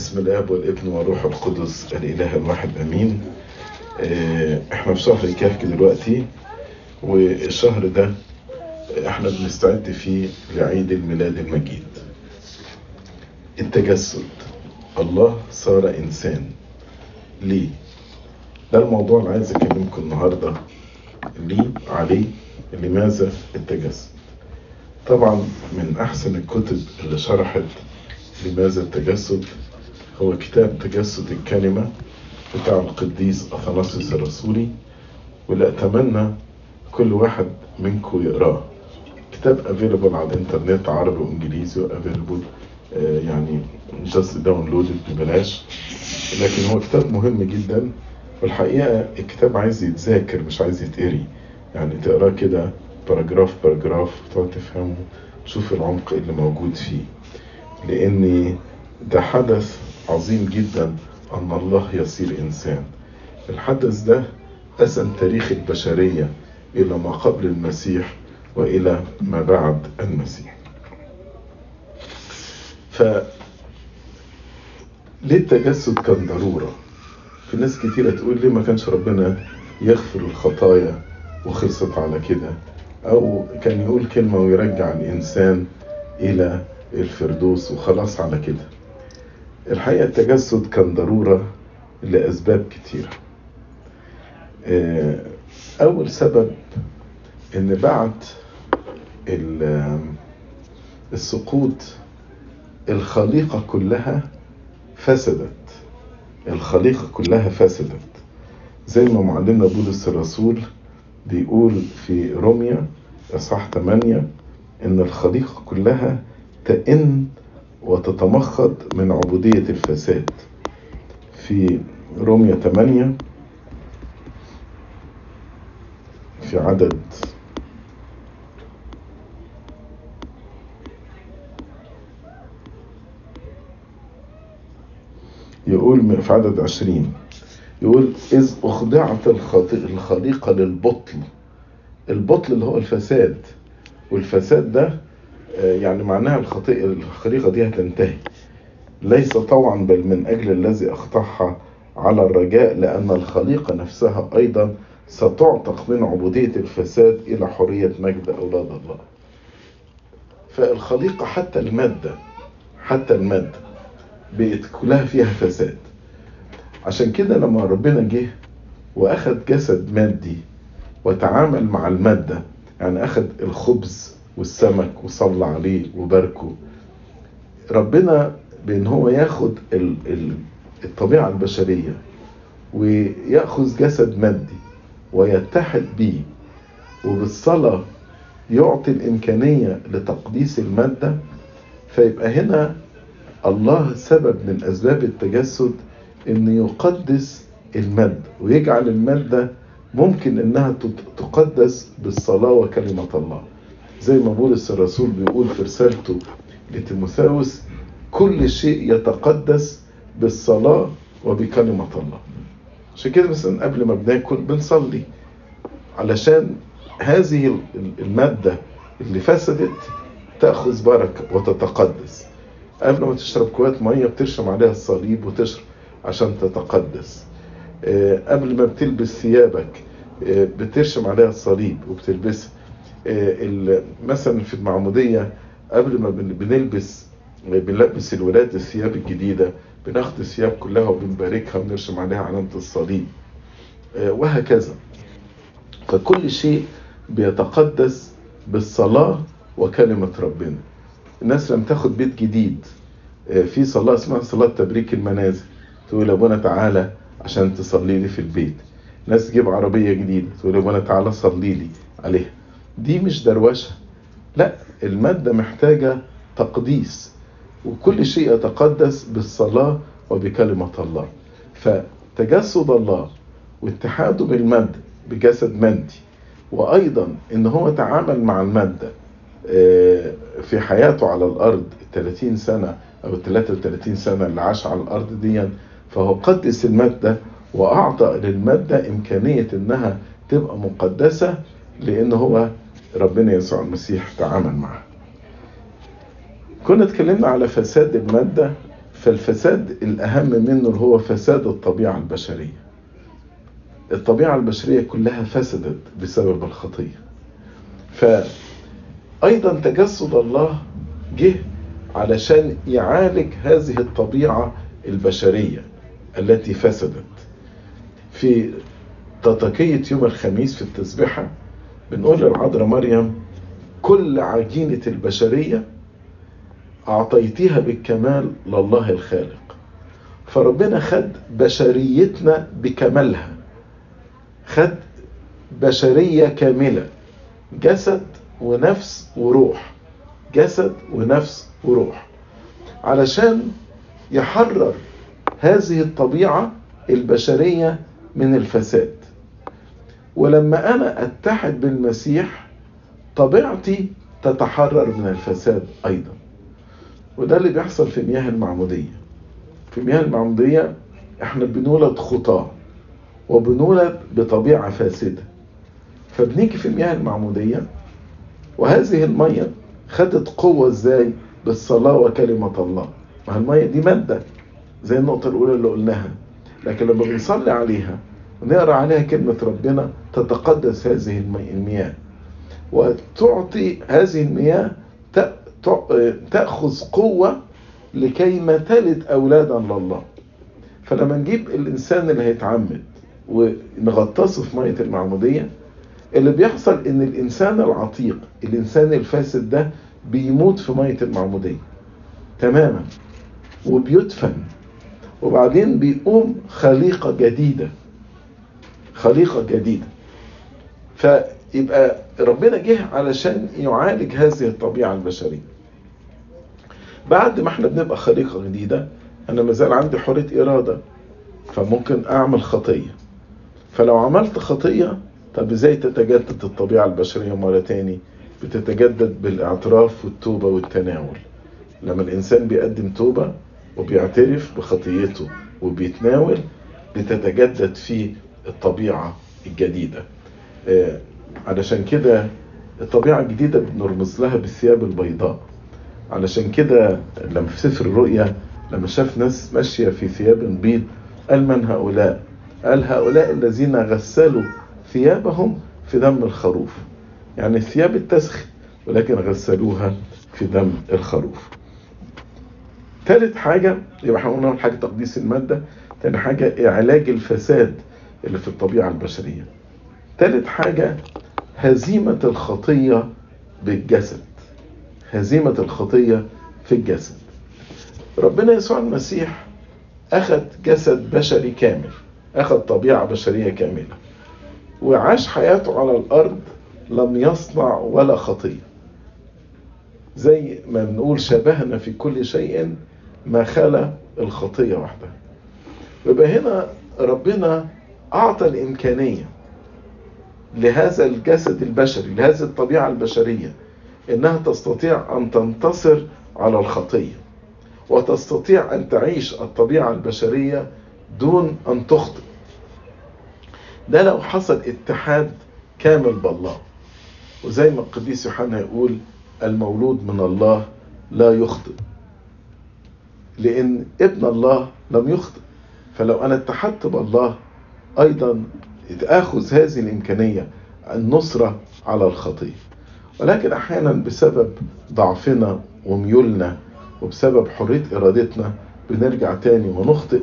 بسم الآب والابن والروح القدس الإله الواحد آمين. آه، إحنا في شهر الكهف دلوقتي والشهر ده إحنا بنستعد فيه لعيد الميلاد المجيد. التجسد الله صار إنسان. ليه؟ ده الموضوع اللي عايز أكلمكم النهارده. ليه؟ عليه؟ لماذا التجسد؟ طبعا من أحسن الكتب اللي شرحت لماذا التجسد. هو كتاب تجسد الكلمة بتاع القديس أثناسيوس الرسولي واللي أتمنى كل واحد منكم يقرأه. كتاب available على الإنترنت عربي وإنجليزي و available يعني just download it ببلاش. لكن هو كتاب مهم جدا. والحقيقة الكتاب عايز يتذاكر مش عايز يتقري. يعني تقراه كده paragraph paragraph وتقعد تفهمه تشوف العمق اللي موجود فيه. لأن ده حدث عظيم جدا أن الله يصير إنسان. الحدث ده قسم تاريخ البشرية إلى ما قبل المسيح وإلى ما بعد المسيح. ف ليه التجسد كان ضرورة. في ناس كتيرة تقول ليه ما كانش ربنا يغفر الخطايا وخلصت على كده؟ أو كان يقول كلمة ويرجع الإنسان إلى الفردوس وخلاص على كده. الحقيقة التجسد كان ضرورة لأسباب كتيرة. أول سبب إن بعد السقوط الخليقة كلها فسدت. الخليقة كلها فسدت. زي ما معلمنا بولس الرسول بيقول في روميا إصحاح 8 إن الخليقة كلها تئن وتتمخض من عبودية الفساد. في روميا 8 في عدد يقول في عدد عشرين يقول إذ أخضعت الخليقة للبطل. البطل اللي هو الفساد. والفساد ده يعني معناها الخطيئة الخليقة دي هتنتهي. ليس طوعا بل من أجل الذي أخطأها على الرجاء لأن الخليقة نفسها أيضا ستعتق من عبودية الفساد إلى حرية مجد أولاد الله. فالخليقة حتى المادة حتى المادة بقت كلها فيها فساد. عشان كده لما ربنا جه واخد جسد مادي وتعامل مع المادة يعني اخد الخبز والسمك وصلى عليه وباركه. ربنا بأن هو ياخد الطبيعة البشرية ويأخذ جسد مادي ويتحد بيه وبالصلاة يعطي الإمكانية لتقديس المادة فيبقى هنا الله سبب من أسباب التجسد أن يقدس المادة ويجعل المادة ممكن أنها تقدس بالصلاة وكلمة الله. زي ما بولس الرسول بيقول في رسالته لتيموثاوس كل شيء يتقدس بالصلاة وبكلمة الله. عشان كده مثلا قبل ما بناكل بنصلي علشان هذه المادة اللي فسدت تأخذ بركة وتتقدس. قبل ما تشرب كوباية مية بترشم عليها الصليب وتشرب عشان تتقدس. قبل ما بتلبس ثيابك بترشم عليها الصليب وبتلبسها. مثلا في المعمودية قبل ما بنلبس بنلبس الولاد الثياب الجديدة بناخد الثياب كلها وبنباركها ونرشم عليها علامة الصليب وهكذا. فكل شيء بيتقدس بالصلاة وكلمة ربنا. الناس لما تاخد بيت جديد في صلاة اسمها صلاة تبريك المنازل. تقول ابونا تعالى عشان تصلي لي في البيت. ناس تجيب عربية جديدة تقول ابونا تعالى صلي لي عليها. دي مش دروشة. لا المادة محتاجة تقديس وكل شيء يتقدس بالصلاة وبكلمة الله. فتجسد الله واتحاده بالمادة بجسد مادي وأيضا إن هو تعامل مع المادة في حياته على الأرض 30 سنة أو 33 سنة اللي عاش على الأرض دي فهو قدس المادة وأعطى للمادة إمكانية إنها تبقى مقدسة لأن هو ربنا يسوع المسيح تعامل معها كنا اتكلمنا على فساد المادة فالفساد الأهم منه اللي هو فساد الطبيعة البشرية. الطبيعة البشرية كلها فسدت بسبب الخطية. فأيضا تجسد الله جه علشان يعالج هذه الطبيعة البشرية التي فسدت. في تطاكية يوم الخميس في التسبيحة بنقول للعذراء مريم كل عجينة البشرية أعطيتها بالكمال لله الخالق. فربنا خد بشريتنا بكمالها. خد بشرية كاملة جسد ونفس وروح. جسد ونفس وروح. علشان يحرر هذه الطبيعة البشرية من الفساد. ولما أنا أتحد بالمسيح طبيعتي تتحرر من الفساد أيضا. وده اللي بيحصل في مياه المعمودية. في مياه المعمودية إحنا بنولد خطاة وبنولد بطبيعة فاسدة. فبنيجي في المياه المعمودية وهذه المية خدت قوة إزاي؟ بالصلاة وكلمة الله. ما المية دي مادة زي النقطة الأولى اللي قلناها. لكن لما بنصلي عليها ونقرأ عليها كلمة ربنا تتقدس هذه المياه. وتعطي هذه المياه تأخذ قوة لكي ما تلد أولادا لله. فلما نجيب الإنسان اللي هيتعمد ونغطسه في مية المعمودية اللي بيحصل إن الإنسان العتيق الإنسان الفاسد ده بيموت في مية المعمودية. تماما. وبيدفن. وبعدين بيقوم خليقة جديدة. خليقة جديدة. فيبقى ربنا جه علشان يعالج هذه الطبيعة البشرية. بعد ما إحنا بنبقى خليقة جديدة أنا مازال عندي حرية إرادة فممكن أعمل خطية. فلو عملت خطية طب إزاي تتجدد الطبيعة البشرية مرة تاني؟ بتتجدد بالأعتراف والتوبة والتناول. لما الإنسان بيقدم توبة وبيعترف بخطيته وبيتناول بتتجدد فيه الطبيعة الجديدة. آه علشان كده الطبيعة الجديدة بنرمز لها بالثياب البيضاء. علشان كده لما في سفر الرؤيا لما شاف ناس ماشية في ثياب بيض قال من هؤلاء؟ قال هؤلاء الذين غسلوا ثيابهم في دم الخروف. يعني الثياب اتسخ ولكن غسلوها في دم الخروف. ثالث حاجة يبقى إحنا قلنا حاجة تقديس المادة. تاني حاجة علاج الفساد. اللي في الطبيعة البشرية. ثالث حاجة هزيمة الخطية بالجسد. هزيمة الخطية في الجسد. ربنا يسوع المسيح أخذ جسد بشري كامل أخذ طبيعة بشرية كاملة وعاش حياته على الأرض لم يصنع ولا خطية. زي ما بنقول شبهنا في كل شيء ما خلا الخطية وحدها يبقى هنا ربنا أعطى الإمكانية لهذا الجسد البشري لهذه الطبيعة البشرية إنها تستطيع أن تنتصر على الخطية وتستطيع أن تعيش الطبيعة البشرية دون أن تخطئ. ده لو حصل اتحاد كامل بالله. وزي ما القديس يوحنا يقول المولود من الله لا يخطئ. لأن ابن الله لم يخطئ. فلو أنا اتحدت بالله أيضا تأخذ هذه الإمكانية النصرة على الخطية ولكن أحيانا بسبب ضعفنا وميولنا وبسبب حرية إرادتنا بنرجع تاني ونخطئ.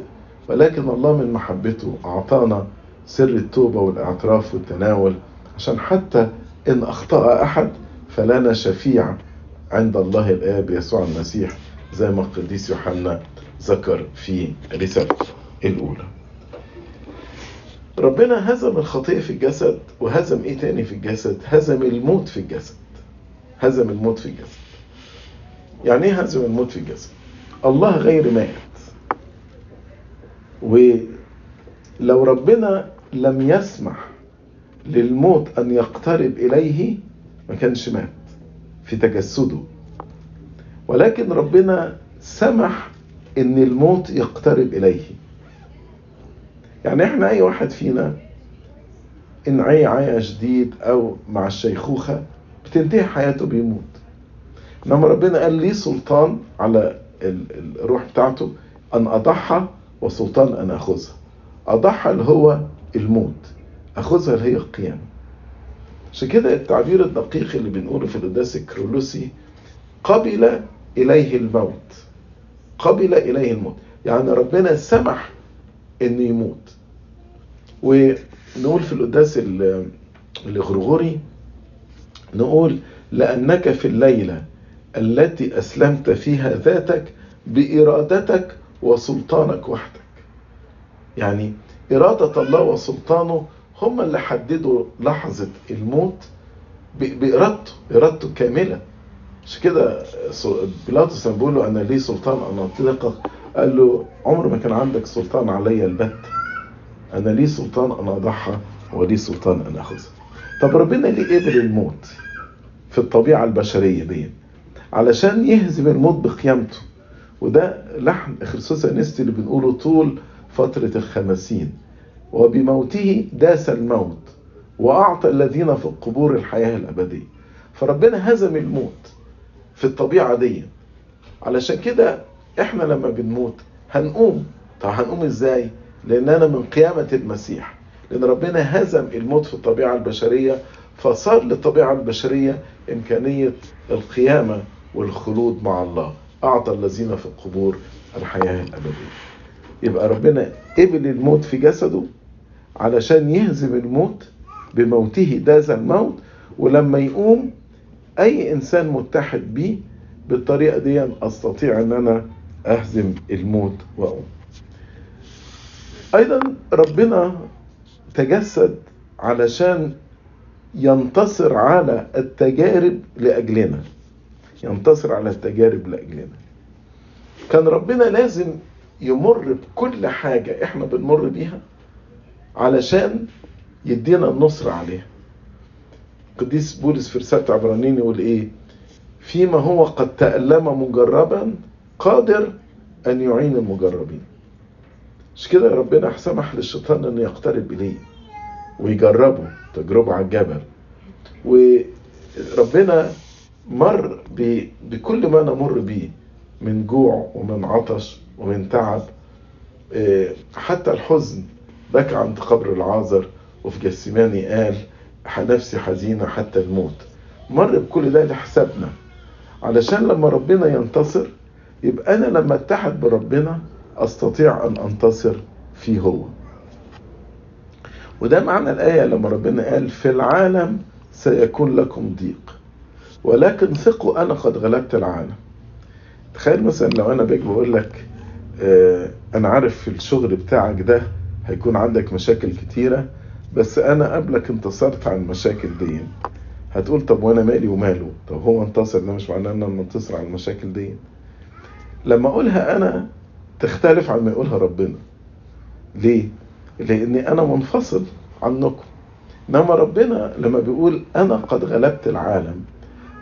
ولكن الله من محبته أعطانا سر التوبة والإعتراف والتناول عشان حتى إن أخطأ أحد فلنا شفيع عند الله الآب يسوع المسيح زي ما القديس يوحنا ذكر في رسالته الأولى. ربنا هزم الخطية في الجسد وهزم إيه تاني في الجسد؟ هزم الموت في الجسد. هزم الموت في الجسد. يعني إيه هزم الموت في الجسد؟ الله غير مات. ولو ربنا لم يسمح للموت أن يقترب إليه ما كانش مات في تجسده. ولكن ربنا سمح إن الموت يقترب إليه. يعني إحنا أي واحد فينا إن عي عيا شديد أو مع الشيخوخة بتنتهي حياته بيموت. انما ربنا قال لي سلطان على الروح بتاعته أن أضحى وسلطان أن أخذها. أضحى اللي هو الموت أخذها اللي هي القيامة. عشان كده التعبير الدقيق اللي بنقوله في القداس الكرولوسي قبل إليه الموت قبل إليه الموت. يعني ربنا سمح إنه يموت. ونقول في القداس الغرغوري نقول لأنك في الليلة التي أسلمت فيها ذاتك بإرادتك وسلطانك وحدك. يعني إرادة الله وسلطانه هم اللي حددوا لحظة الموت بإرادته إرادته كاملة. مش كده بيلاطس لما بيقول له أنا لي سلطان أن أطلقك قال له عمر ما كان عندك سلطان عليا البت. أنا لي سلطان أن أضحى ولي سلطان أن أخذها طب ربنا ليه قبل الموت في الطبيعة البشرية دي؟ علشان يهزم الموت بقيامته. وده لحن خرسوس أنستي اللي بنقوله طول فترة الخمسين. وبموته داس الموت وأعطى الذين في القبور الحياة الأبدية. فربنا هزم الموت في الطبيعة دي. علشان كده إحنا لما بنموت هنقوم. طب هنقوم إزاي؟ لاننا من قيامة المسيح. لأن ربنا هزم الموت في الطبيعة البشرية فصار للطبيعة البشرية إمكانية القيامة والخلود مع الله. أعطى الذين في القبور الحياة الأبدية. يبقى ربنا قبل الموت في جسده علشان يهزم الموت بموته. داز الموت. ولما يقوم أي إنسان متحد بيه بالطريقة دي أستطيع إن أنا أهزم الموت وأقوم. أيضا ربنا تجسد علشان ينتصر على التجارب لأجلنا. ينتصر على التجارب لأجلنا. كان ربنا لازم يمر بكل حاجة إحنا بنمر بيها علشان يدينا النصر عليها. قديس بولس في رسالة عبرانيين يقول إيه؟ فيما هو قد تألم مجربا قادر أن يعين المجربين. مش كده ربنا؟ سمح للشيطان إنه يقترب إليه ويجربه تجربة على الجبل. وربنا مر بكل ما نمر بيه من جوع ومن عطش ومن تعب. حتى الحزن بكى عند قبر العازر وفي جسماني قال نفسي حزينة حتى الموت. مر بكل ده لحسابنا. علشان لما ربنا ينتصر يبقى أنا لما أتحد بربنا أستطيع أن أنتصر فيه هو. وده معنى الآية لما ربنا قال في العالم سيكون لكم ضيق ولكن ثقوا أنا قد غلبت العالم. تخيل مثلا لو أنا باجي بقول لك آه أنا عارف في الشغل بتاعك ده هيكون عندك مشاكل كتيرة بس أنا قبلك انتصرت على المشاكل دي. هتقول طب وأنا مالي وماله؟ طب هو انتصر ده مش معناه إن أنا منتصر على المشاكل دي. لما أقولها أنا تختلف عن ما يقولها ربنا. ليه؟ لأني أنا منفصل عنكم. إنما ربنا لما بيقول أنا قد غلبت العالم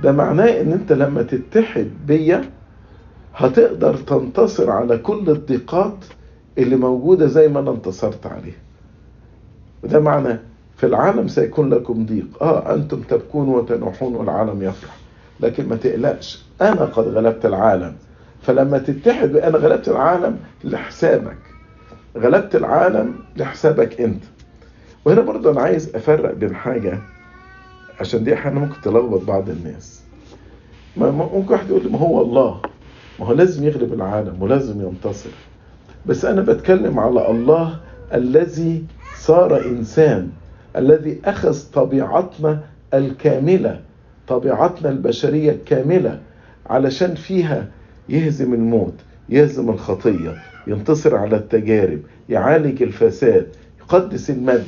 ده معناه إن أنت لما تتحد بيا هتقدر تنتصر على كل الضيقات اللي موجودة زي ما أنا انتصرت عليها. وده معنى في العالم سيكون لكم ضيق. آه أنتم تبكون وتنوحون والعالم يفرح. لكن ما تقلقش أنا قد غلبت العالم. فلما تتحد بأنا غلبت العالم لحسابك غلبت العالم لحسابك أنت. وهنا برضه أنا عايز أفرق بين حاجة عشان دي أحيانا ممكن تلخبط بعض الناس. ممكن واحد يقول لي ما هو الله؟ ما هو لازم يغلب العالم ولازم ينتصر. بس أنا بتكلم على الله الذي صار إنسان الذي أخذ طبيعتنا الكاملة طبيعتنا البشرية الكاملة علشان فيها يهزم الموت يهزم الخطية ينتصر على التجارب يعالج الفساد يقدس المادة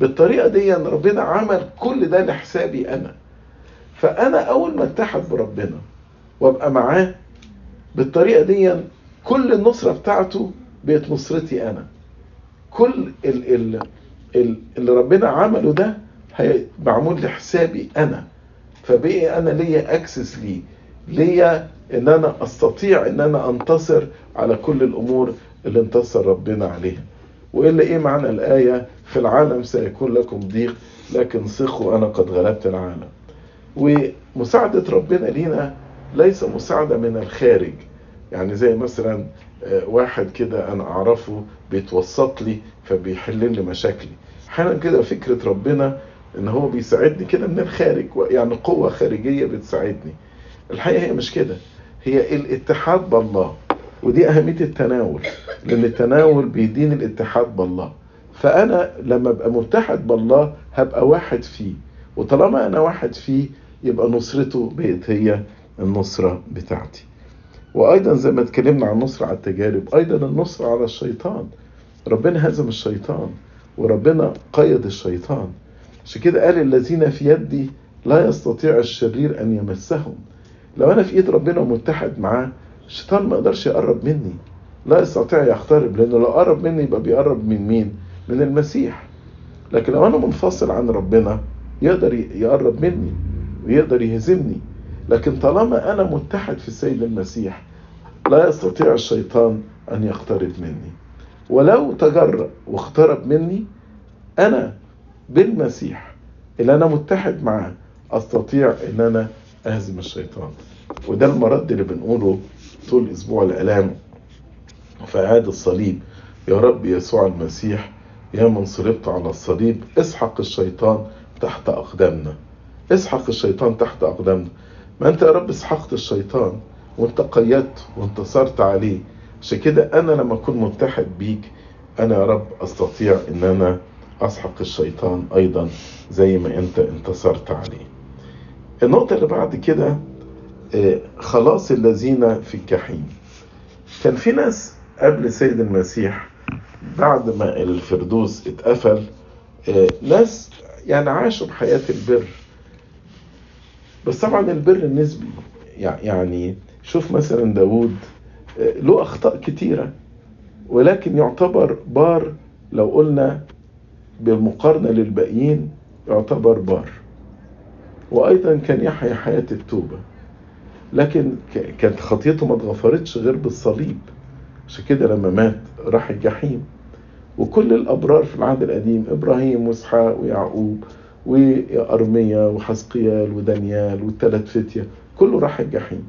بالطريقة دي ربنا عمل كل ده لحسابي أنا. فأنا أول ما اتحد بربنا وأبقى معاه بالطريقة دي كل النصرة بتاعته بقت نصرتي أنا. كل ال ال ال اللي ربنا عمله ده معمول لحسابي أنا. فبقي أنا ليا أكسس ليه ليا إن أنا أستطيع إن أنا أنتصر على كل الأمور اللي انتصر ربنا عليها. وإلا إيه معنى الآية؟ في العالم سيكون لكم ضيق لكن ثقوا أنا قد غلبت العالم. ومساعدة ربنا لينا ليس مساعدة من الخارج. يعني زي مثلا آه، واحد كده أنا أعرفه بيتوسط لي فبيحل لي مشاكلي. أحيانا كده فكرة ربنا إن هو بيساعدني كده من الخارج يعني قوة خارجية بتساعدني. الحقيقة هي مش كده. هي الاتحاد بالله. ودي أهمية التناول لأن التناول بيديني الاتحاد بالله. فأنا لما أبقى متحد بالله هبقى واحد فيه. وطالما أنا واحد فيه يبقى نصرته بقت هي النصرة بتاعتي. وأيضا زي ما اتكلمنا عن النصر على التجارب أيضا النصر على الشيطان. ربنا هزم الشيطان وربنا قيد الشيطان. عشان كده قال الذين في يدي لا يستطيع الشرير أن يمسهم. لو أنا في إيد ربنا ومتحد معاه الشيطان ما يقدرش يقرب مني. لا يستطيع يقترب لأنه لو قرب مني يبقى بيقرب من مين؟ من المسيح. لكن لو أنا منفصل عن ربنا يقدر يقرب مني ويقدر يهزمني. لكن طالما أنا متحد في السيد المسيح لا يستطيع الشيطان أن يقترب مني. ولو تجرأ واقترب مني أنا بالمسيح اللي أنا متحد معاه أستطيع إن أنا أهزم الشيطان. وده المرد اللي بنقوله طول أسبوع الالام في اعاده الصليب يا رب يسوع المسيح يا من صلبت على الصليب اسحق الشيطان تحت أقدامنا. اسحق الشيطان تحت أقدامنا. ما أنت يا رب اسحقت الشيطان وأنت قيدت وانتصرت عليه. عشان كده أنا لما أكون متحد بيك أنا يا رب أستطيع إن أنا أسحق الشيطان أيضا زي ما أنت انتصرت عليه. النقطة اللي بعد كده خلاص الذين في الجحيم. كان في ناس قبل سيد المسيح بعد ما الفردوس اتقفل ناس يعني عاشوا بحياة البر. بس طبعا البر نسبي يعني شوف مثلا داود له أخطاء كتيرة ولكن يعتبر بار لو قلنا بالمقارنة للباقيين يعتبر بار. وأيضا كان يحيا حياة التوبة. لكن كانت خطيته ما اتغفرتش غير بالصليب. عشان كده لما مات راح الجحيم. وكل الأبرار في العهد القديم إبراهيم وإسحاق ويعقوب وأرميا وحسقيال ودانيال والثلاث فتية كله راح الجحيم.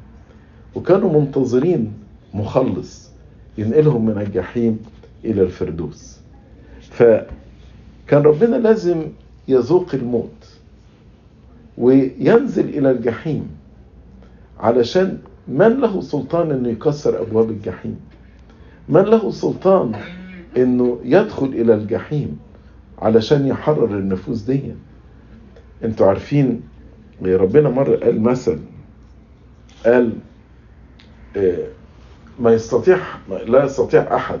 وكانوا منتظرين مخلص ينقلهم من الجحيم إلى الفردوس. فكان ربنا لازم يذوق الموت. وينزل إلى الجحيم علشان من له سلطان إنه يكسر أبواب الجحيم؟ من له سلطان إنه يدخل إلى الجحيم علشان يحرر النفوس دي؟ أنتوا عارفين ربنا مرة قال مثل قال ما يستطيع لا يستطيع أحد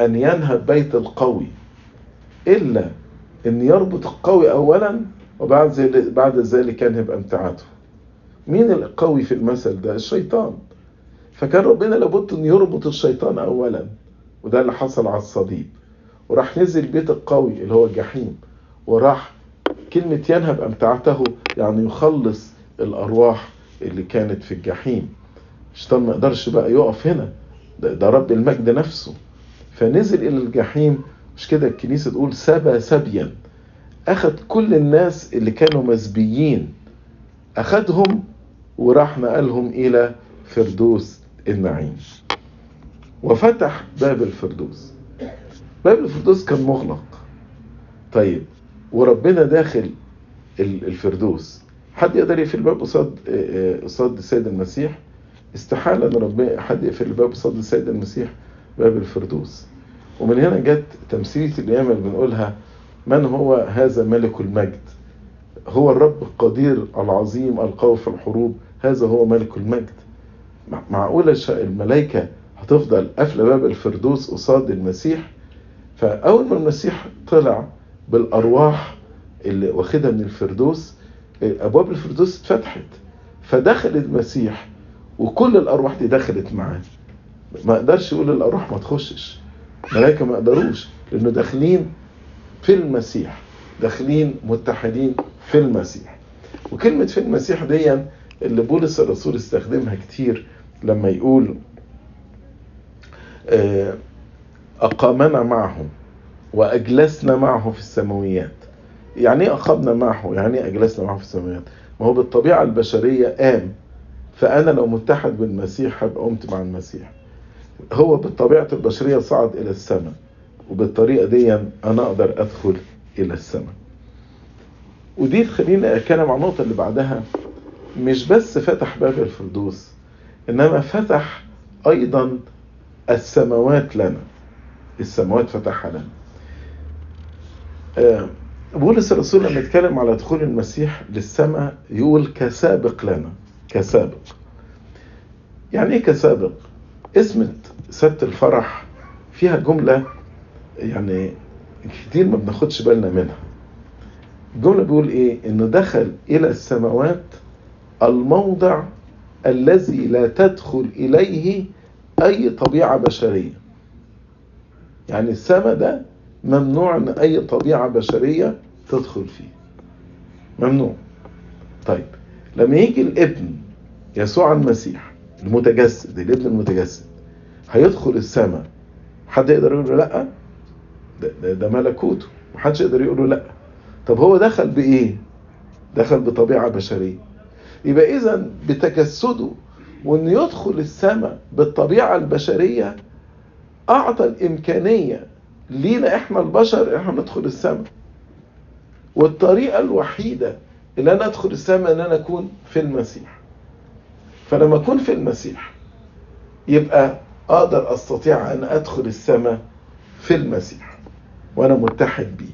أن ينهب بيت القوي إلا إن يربط القوي اولا وبعد بعد ذلك ينهب امتعته مين القوي في المثل ده؟ الشيطان. فكان ربنا لابد أن يربط الشيطان اولا وده اللي حصل على الصليب. وراح نزل بيت القوي اللي هو الجحيم وراح كلمة ينهب أمتعته يعني يخلص الأرواح اللي كانت في الجحيم. الشيطان ما يقدرش بقى يقف هنا ده, ده رب المجد نفسه. فنزل إلى الجحيم مش كده الكنيسة تقول سبى سبيا. أخذ كل الناس اللي كانوا مسبيين أخذهم وراح نقلهم إلى فردوس النعيم. وفتح باب الفردوس. باب الفردوس كان مغلق. طيب وربنا داخل الفردوس. حد يقدر يقفل الباب قصاد قصاد السيد المسيح؟ استحالة إن ربنا حد يقفل الباب قصاد السيد المسيح باب الفردوس. ومن هنا جت تمثيليه اللي بنقولها من هو هذا ملك المجد؟ هو الرب القدير العظيم القوي في الحروب هذا هو ملك المجد. معقولة الملائكة هتفضل قافلة باب الفردوس قصاد المسيح؟ فأول ما المسيح طلع بالأرواح اللي واخدها من الفردوس أبواب الفردوس اتفتحت فدخل المسيح وكل الأرواح دي دخلت معاه. ما قدرش يقول الأرواح ما تخشش. الملائكة ما قدروش لأنه داخلين في المسيح. داخلين متحدين في المسيح. وكلمة في المسيح دي اللي بولس الرسول استخدمها كتير لما يقول أقامنا معه وأجلسنا معه في السماويات. يعني إيه أقامنا معه يعني إيه أجلسنا معه في السماويات؟ ما هو بالطبيعة البشرية قام فأنا لو متحد بالمسيح هبقى قمت مع المسيح. هو بالطبيعة البشرية صعد إلى السماء. وبالطريقة دي أنا أقدر أدخل إلى السماء. ودي تخليني أتكلم عن النقطة اللي بعدها مش بس فتح باب الفردوس إنما فتح أيضا السماوات لنا. السماوات فتحها لنا. آه، بولس الرسول لما يتكلم على دخول المسيح للسماء يقول كسابق لنا. كسابق. يعني إيه كسابق؟ اسم سبت الفرح فيها جملة يعني كتير ما بناخدش بالنا منها. الجملة بيقول إيه؟ إنه دخل إلى السماوات الموضع الذي لا تدخل إليه أي طبيعة بشرية. يعني السماء ده ممنوع إن أي طبيعة بشرية تدخل فيه. ممنوع. طيب لما يجي الابن يسوع المسيح المتجسد الابن المتجسد هيدخل السماء حد يقدر يقول له لأ؟ ده, ده, ملكوته. محدش يقدر يقول له لا. طب هو دخل بإيه؟ دخل بطبيعة بشرية. يبقى اذا بتجسده وانه يدخل السماء بالطبيعة البشرية أعطى الإمكانية لينا إحنا البشر إحنا ندخل السماء. والطريقة الوحيدة اللي أنا أدخل السماء إن أنا أكون في المسيح. فلما أكون في المسيح يبقى أقدر أستطيع أن أدخل السماء في المسيح. وأنا متحد بيه.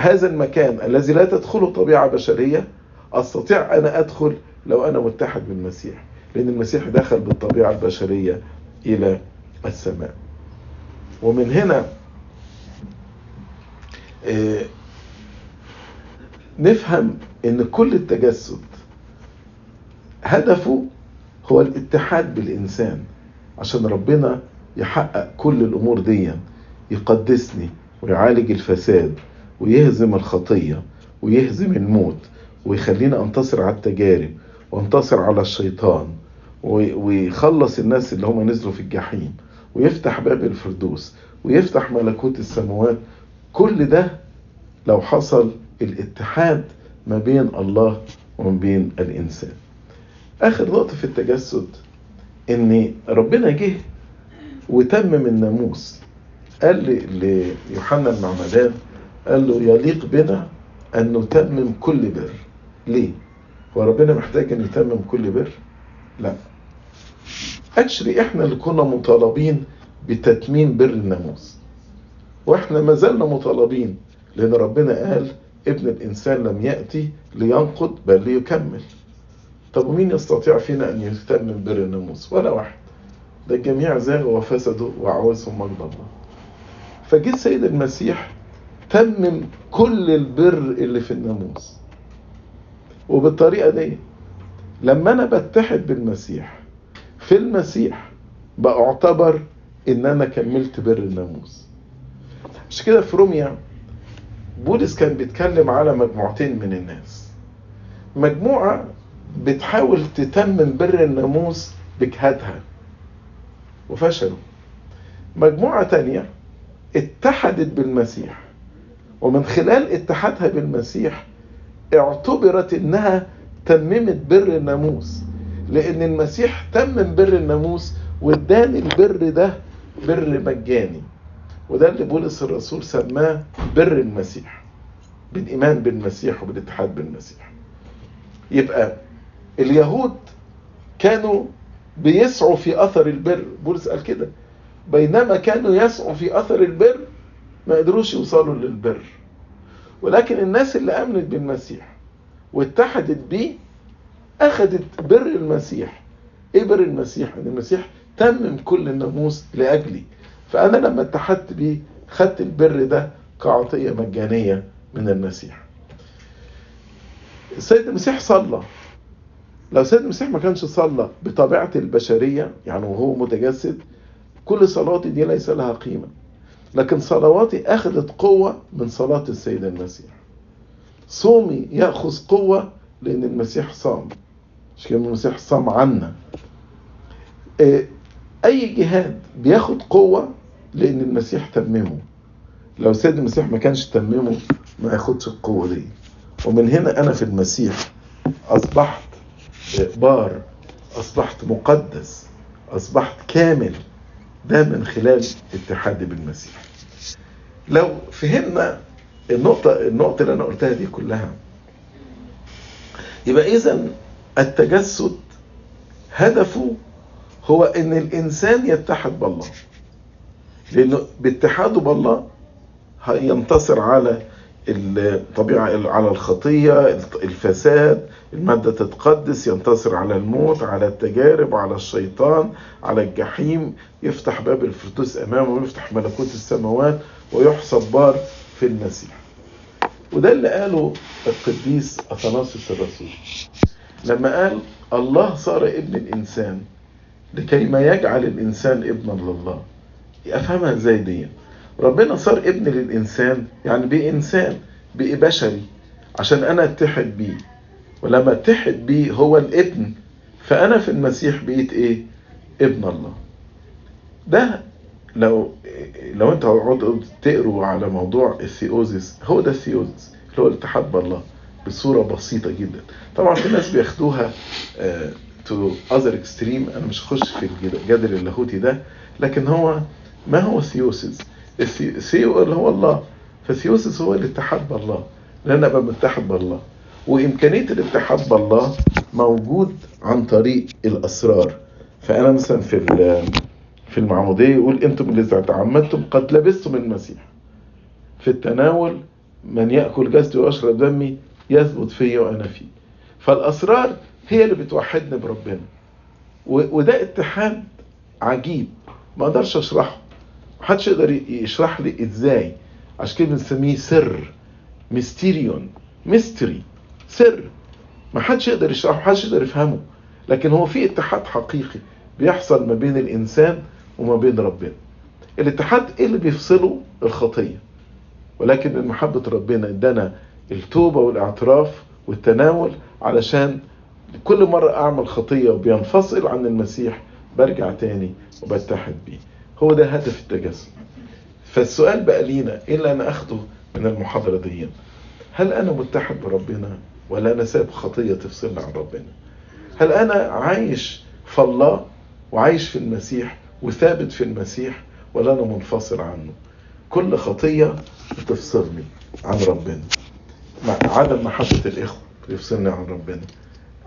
هذا المكان الذي لا تدخله طبيعة بشرية أستطيع أن أدخل لو أنا متحد بالمسيح لأن المسيح دخل بالطبيعة البشرية إلى السماء. ومن هنا آه، نفهم إن كل التجسد هدفه هو الاتحاد بالإنسان عشان ربنا يحقق كل الأمور دي يقدسني ويعالج الفساد ويهزم الخطية ويهزم الموت ويخلينا أنتصر على التجارب وأنتصر على الشيطان ويخلص الناس اللي هم نزلوا في الجحيم ويفتح باب الفردوس ويفتح ملكوت السماوات. كل ده لو حصل الاتحاد ما بين الله وما بين الإنسان. آخر نقطة في التجسد إن ربنا جه وتمم الناموس قال ليوحنا المعمدان قال له يليق بنا أن نتمم كل بر. ليه؟ هو ربنا محتاج أن يتمم كل بر؟ لا. اكشلي إحنا اللي كنا مطالبين بتتميم بر الناموس. وإحنا ما زلنا مطالبين لأن ربنا قال ابن الإنسان لم يأتي لينقض بل ليكمل. طب ومين يستطيع فينا أن يتمم بر الناموس؟ ولا واحد. ده الجميع زاغوا وفسدوا وعوزهم مجد الله فجه السيد المسيح تمم كل البر اللي في الناموس. وبالطريقة دي لما أنا بتحد بالمسيح في المسيح بأعتبر إن أنا كملت بر الناموس. مش كده في روميا؟ بولس كان بيتكلم على مجموعتين من الناس. مجموعة بتحاول تتمم بر الناموس بجهادها وفشلوا. مجموعة تانية اتحدت بالمسيح. ومن خلال اتحادها بالمسيح اعتبرت إنها تممت بر الناموس. لأن المسيح تمم بر الناموس واداني البر ده بر مجاني. وده اللي بولس الرسول سماه بر المسيح. بالإيمان بالمسيح وبالاتحاد بالمسيح. يبقى اليهود كانوا بيسعوا في أثر البر. بولس قال كده. بينما كانوا يسعوا في أثر البر ما قدروش يوصلوا للبر. ولكن الناس اللي آمنت بالمسيح واتحدت بيه أخذت بر المسيح. إيه بر المسيح؟ إن المسيح تمم كل الناموس لأجلي. فأنا لما اتحدت بيه خدت البر ده كعطية مجانية من المسيح. السيد المسيح صلى. لو السيد المسيح ما كانش صلى بطبيعة البشرية يعني وهو متجسد كل صلاتي دي ليس لها قيمة. لكن صلواتي أخذت قوة من صلاة السيد المسيح. صومي يأخذ قوة لأن المسيح صام. مش كده المسيح صام عنا. أي جهاد بياخد قوة لأن المسيح تممه. لو سيد المسيح ما كانش تممه ما ياخدش القوة دي. ومن هنا أنا في المسيح أصبحت بار أصبحت مقدس أصبحت كامل. ده من خلال اتحادي بالمسيح لو فهمنا النقطة النقطة اللي أنا قلتها دي كلها يبقى إذا التجسد هدفه هو إن الإنسان يتحد بالله. لأنه باتحاده بالله هينتصر على الطبيعة على الخطية الفساد المادة تتقدس ينتصر على الموت على التجارب على الشيطان على الجحيم يفتح باب الفردوس أمامه ويفتح ملكوت السماوات ويحسب بار في المسيح. وده اللي قاله القديس أثناسيوس الرسول. لما قال الله صار ابن الإنسان لكي ما يجعل الإنسان ابنا لله. أفهمها إزاي دي؟ ربنا صار ابن للإنسان يعني بقى إنسان بقى بشري عشان أنا أتحد بيه. ولما أتحد بيه هو الابن فأنا في المسيح بقيت إيه؟ ابن الله. ده لو لو أنت هتقعدوا تقروا على موضوع ال theosis هو ده ال theosis اللي هو الاتحاد بالله بصورة بسيطة جدا. طبعا في ناس بياخدوها to other extreme أنا مش هخش في الجدل اللاهوتي ده لكن هو ما هو theosis ال theo اللي هو الله. ف theosis هو الاتحاد بالله لأن ابقى متحد بالله وإمكانية الاتحاد بالله موجود عن طريق الأسرار. فأنا مثلا في في المعمودية يقول أنتم اللي تعمدتم قد لبستم المسيح. في التناول من يأكل جسدي ويشرب دمي يثبت فيا وأنا فيه. فالأسرار هي اللي بتوحدنا بربنا. وده اتحاد عجيب. ما أقدرش أشرحه. محدش يقدر يشرح لي إزاي. عشان كده بنسميه سر. μυστήριον. mystery. سر. ما حدش يقدر يشرحه ما حدش يقدر يفهمه. لكن هو في اتحاد حقيقي بيحصل ما بين الإنسان وما بين ربنا. الاتحاد إيه اللي بيفصله؟ الخطية. ولكن من محبة ربنا ادانا التوبة والاعتراف والتناول علشان كل مرة أعمل خطية وبينفصل عن المسيح برجع تاني وبتحد بيه. هو ده هدف التجسد فالسؤال بقى لينا إيه اللي أنا أخده من المحاضرة دي هل أنا متحد بربنا ولا أنا ساب خطية تفصلني عن ربنا؟ هل أنا عايش في الله وعايش في المسيح وثابت في المسيح ولا أنا منفصل عنه؟ كل خطية بتفصلني عن ربنا. عدم محبة الإخوة بيفصلني عن ربنا.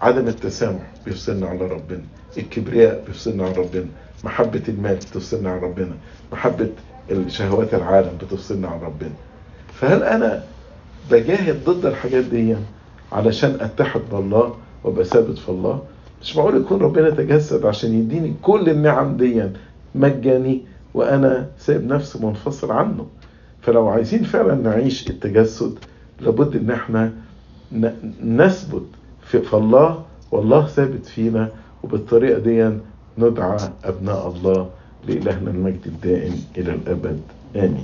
عدم التسامح بيفصلنا على ربنا. الكبرياء بيفصلنا عن ربنا. محبة المال بتفصلنا عن ربنا محبة الشهوات العالم بتفصلنا عن ربنا. فهل أنا بجاهد ضد الحاجات دي علشان أتحد بالله وأبقى ثابت في الله؟ مش معقول يكون ربنا تجسد عشان يديني كل النعم دي مجاني وأنا سايب نفسي منفصل عنه؟ فلو عايزين فعلا نعيش التجسد لابد إن إحنا نثبت في الله والله ثابت فينا وبالطريقة دي ندعى أبناء الله لإلهنا المجد الدائم إلى الأبد. آمين.